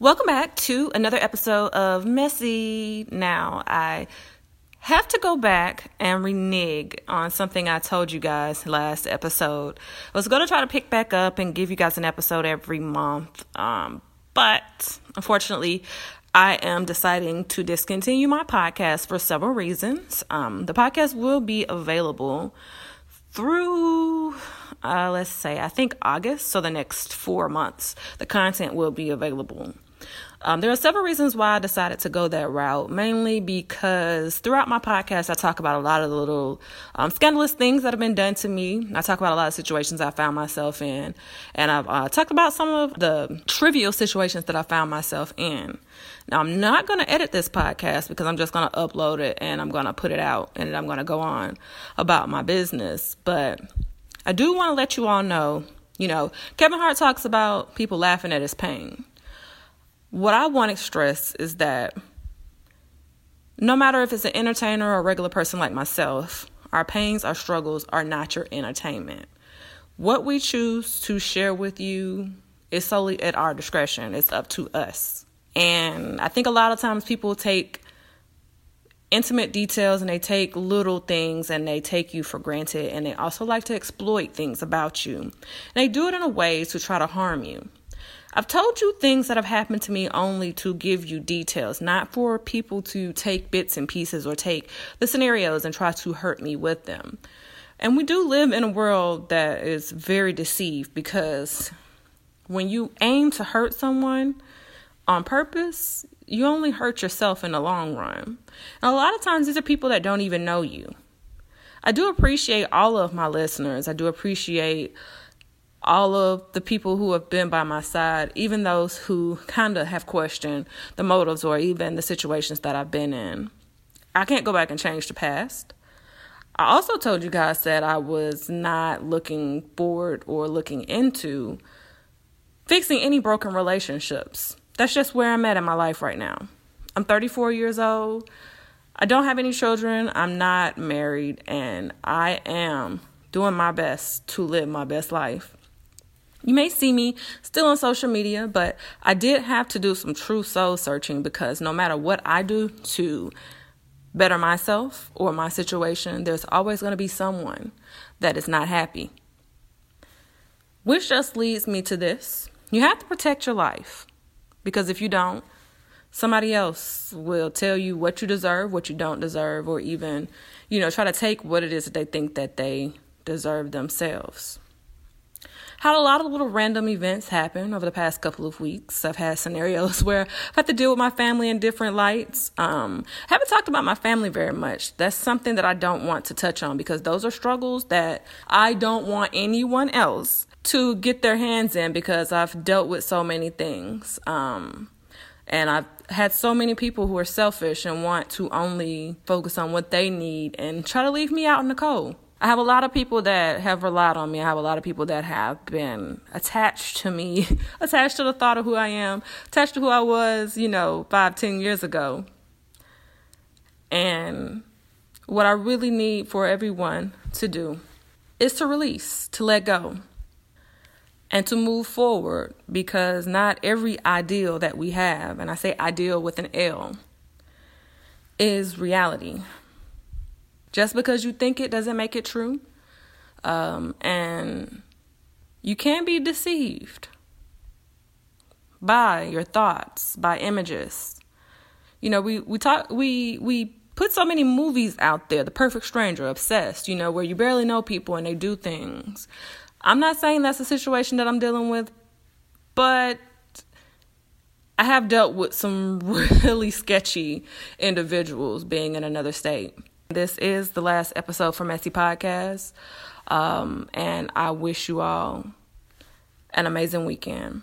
Welcome back to another episode of Messy. Now, I have to go back and renege on something I told you guys last episode. I was going to try to pick back up and give you guys an episode every month, um, but unfortunately, I am deciding to discontinue my podcast for several reasons. Um, the podcast will be available through, uh, let's say, I think August, so the next four months, the content will be available. Um, there are several reasons why I decided to go that route, mainly because throughout my podcast, I talk about a lot of the little um, scandalous things that have been done to me. I talk about a lot of situations I found myself in, and I've uh, talked about some of the trivial situations that I found myself in. Now, I'm not going to edit this podcast because I'm just going to upload it and I'm going to put it out and I'm going to go on about my business. But I do want to let you all know you know, Kevin Hart talks about people laughing at his pain. What I want to stress is that no matter if it's an entertainer or a regular person like myself, our pains, our struggles are not your entertainment. What we choose to share with you is solely at our discretion. It's up to us. And I think a lot of times people take intimate details and they take little things and they take you for granted and they also like to exploit things about you. And they do it in a way to try to harm you. I've told you things that have happened to me only to give you details, not for people to take bits and pieces or take the scenarios and try to hurt me with them. And we do live in a world that is very deceived because when you aim to hurt someone on purpose, you only hurt yourself in the long run. And a lot of times, these are people that don't even know you. I do appreciate all of my listeners. I do appreciate all of the people who have been by my side, even those who kind of have questioned the motives or even the situations that I've been in. I can't go back and change the past. I also told you guys that I was not looking forward or looking into fixing any broken relationships. That's just where I'm at in my life right now. I'm 34 years old. I don't have any children. I'm not married. And I am doing my best to live my best life. You may see me still on social media, but I did have to do some true soul searching because no matter what I do to better myself or my situation, there's always going to be someone that is not happy. Which just leads me to this you have to protect your life because if you don't, somebody else will tell you what you deserve, what you don't deserve, or even, you know, try to take what it is that they think that they deserve themselves had a lot of little random events happen over the past couple of weeks. I've had scenarios where I've had to deal with my family in different lights. Um, I haven't talked about my family very much. That's something that I don't want to touch on because those are struggles that I don't want anyone else to get their hands in because I've dealt with so many things. Um, and I've had so many people who are selfish and want to only focus on what they need and try to leave me out in the cold. I have a lot of people that have relied on me. I have a lot of people that have been attached to me, attached to the thought of who I am, attached to who I was, you know, five, ten years ago. And what I really need for everyone to do is to release, to let go, and to move forward because not every ideal that we have, and I say ideal with an L, is reality. Just because you think it doesn't make it true. Um, and you can be deceived by your thoughts, by images. You know, we, we talk we we put so many movies out there, The Perfect Stranger, Obsessed, you know, where you barely know people and they do things. I'm not saying that's the situation that I'm dealing with, but I have dealt with some really sketchy individuals being in another state. This is the last episode for Messy Podcast. Um, and I wish you all an amazing weekend.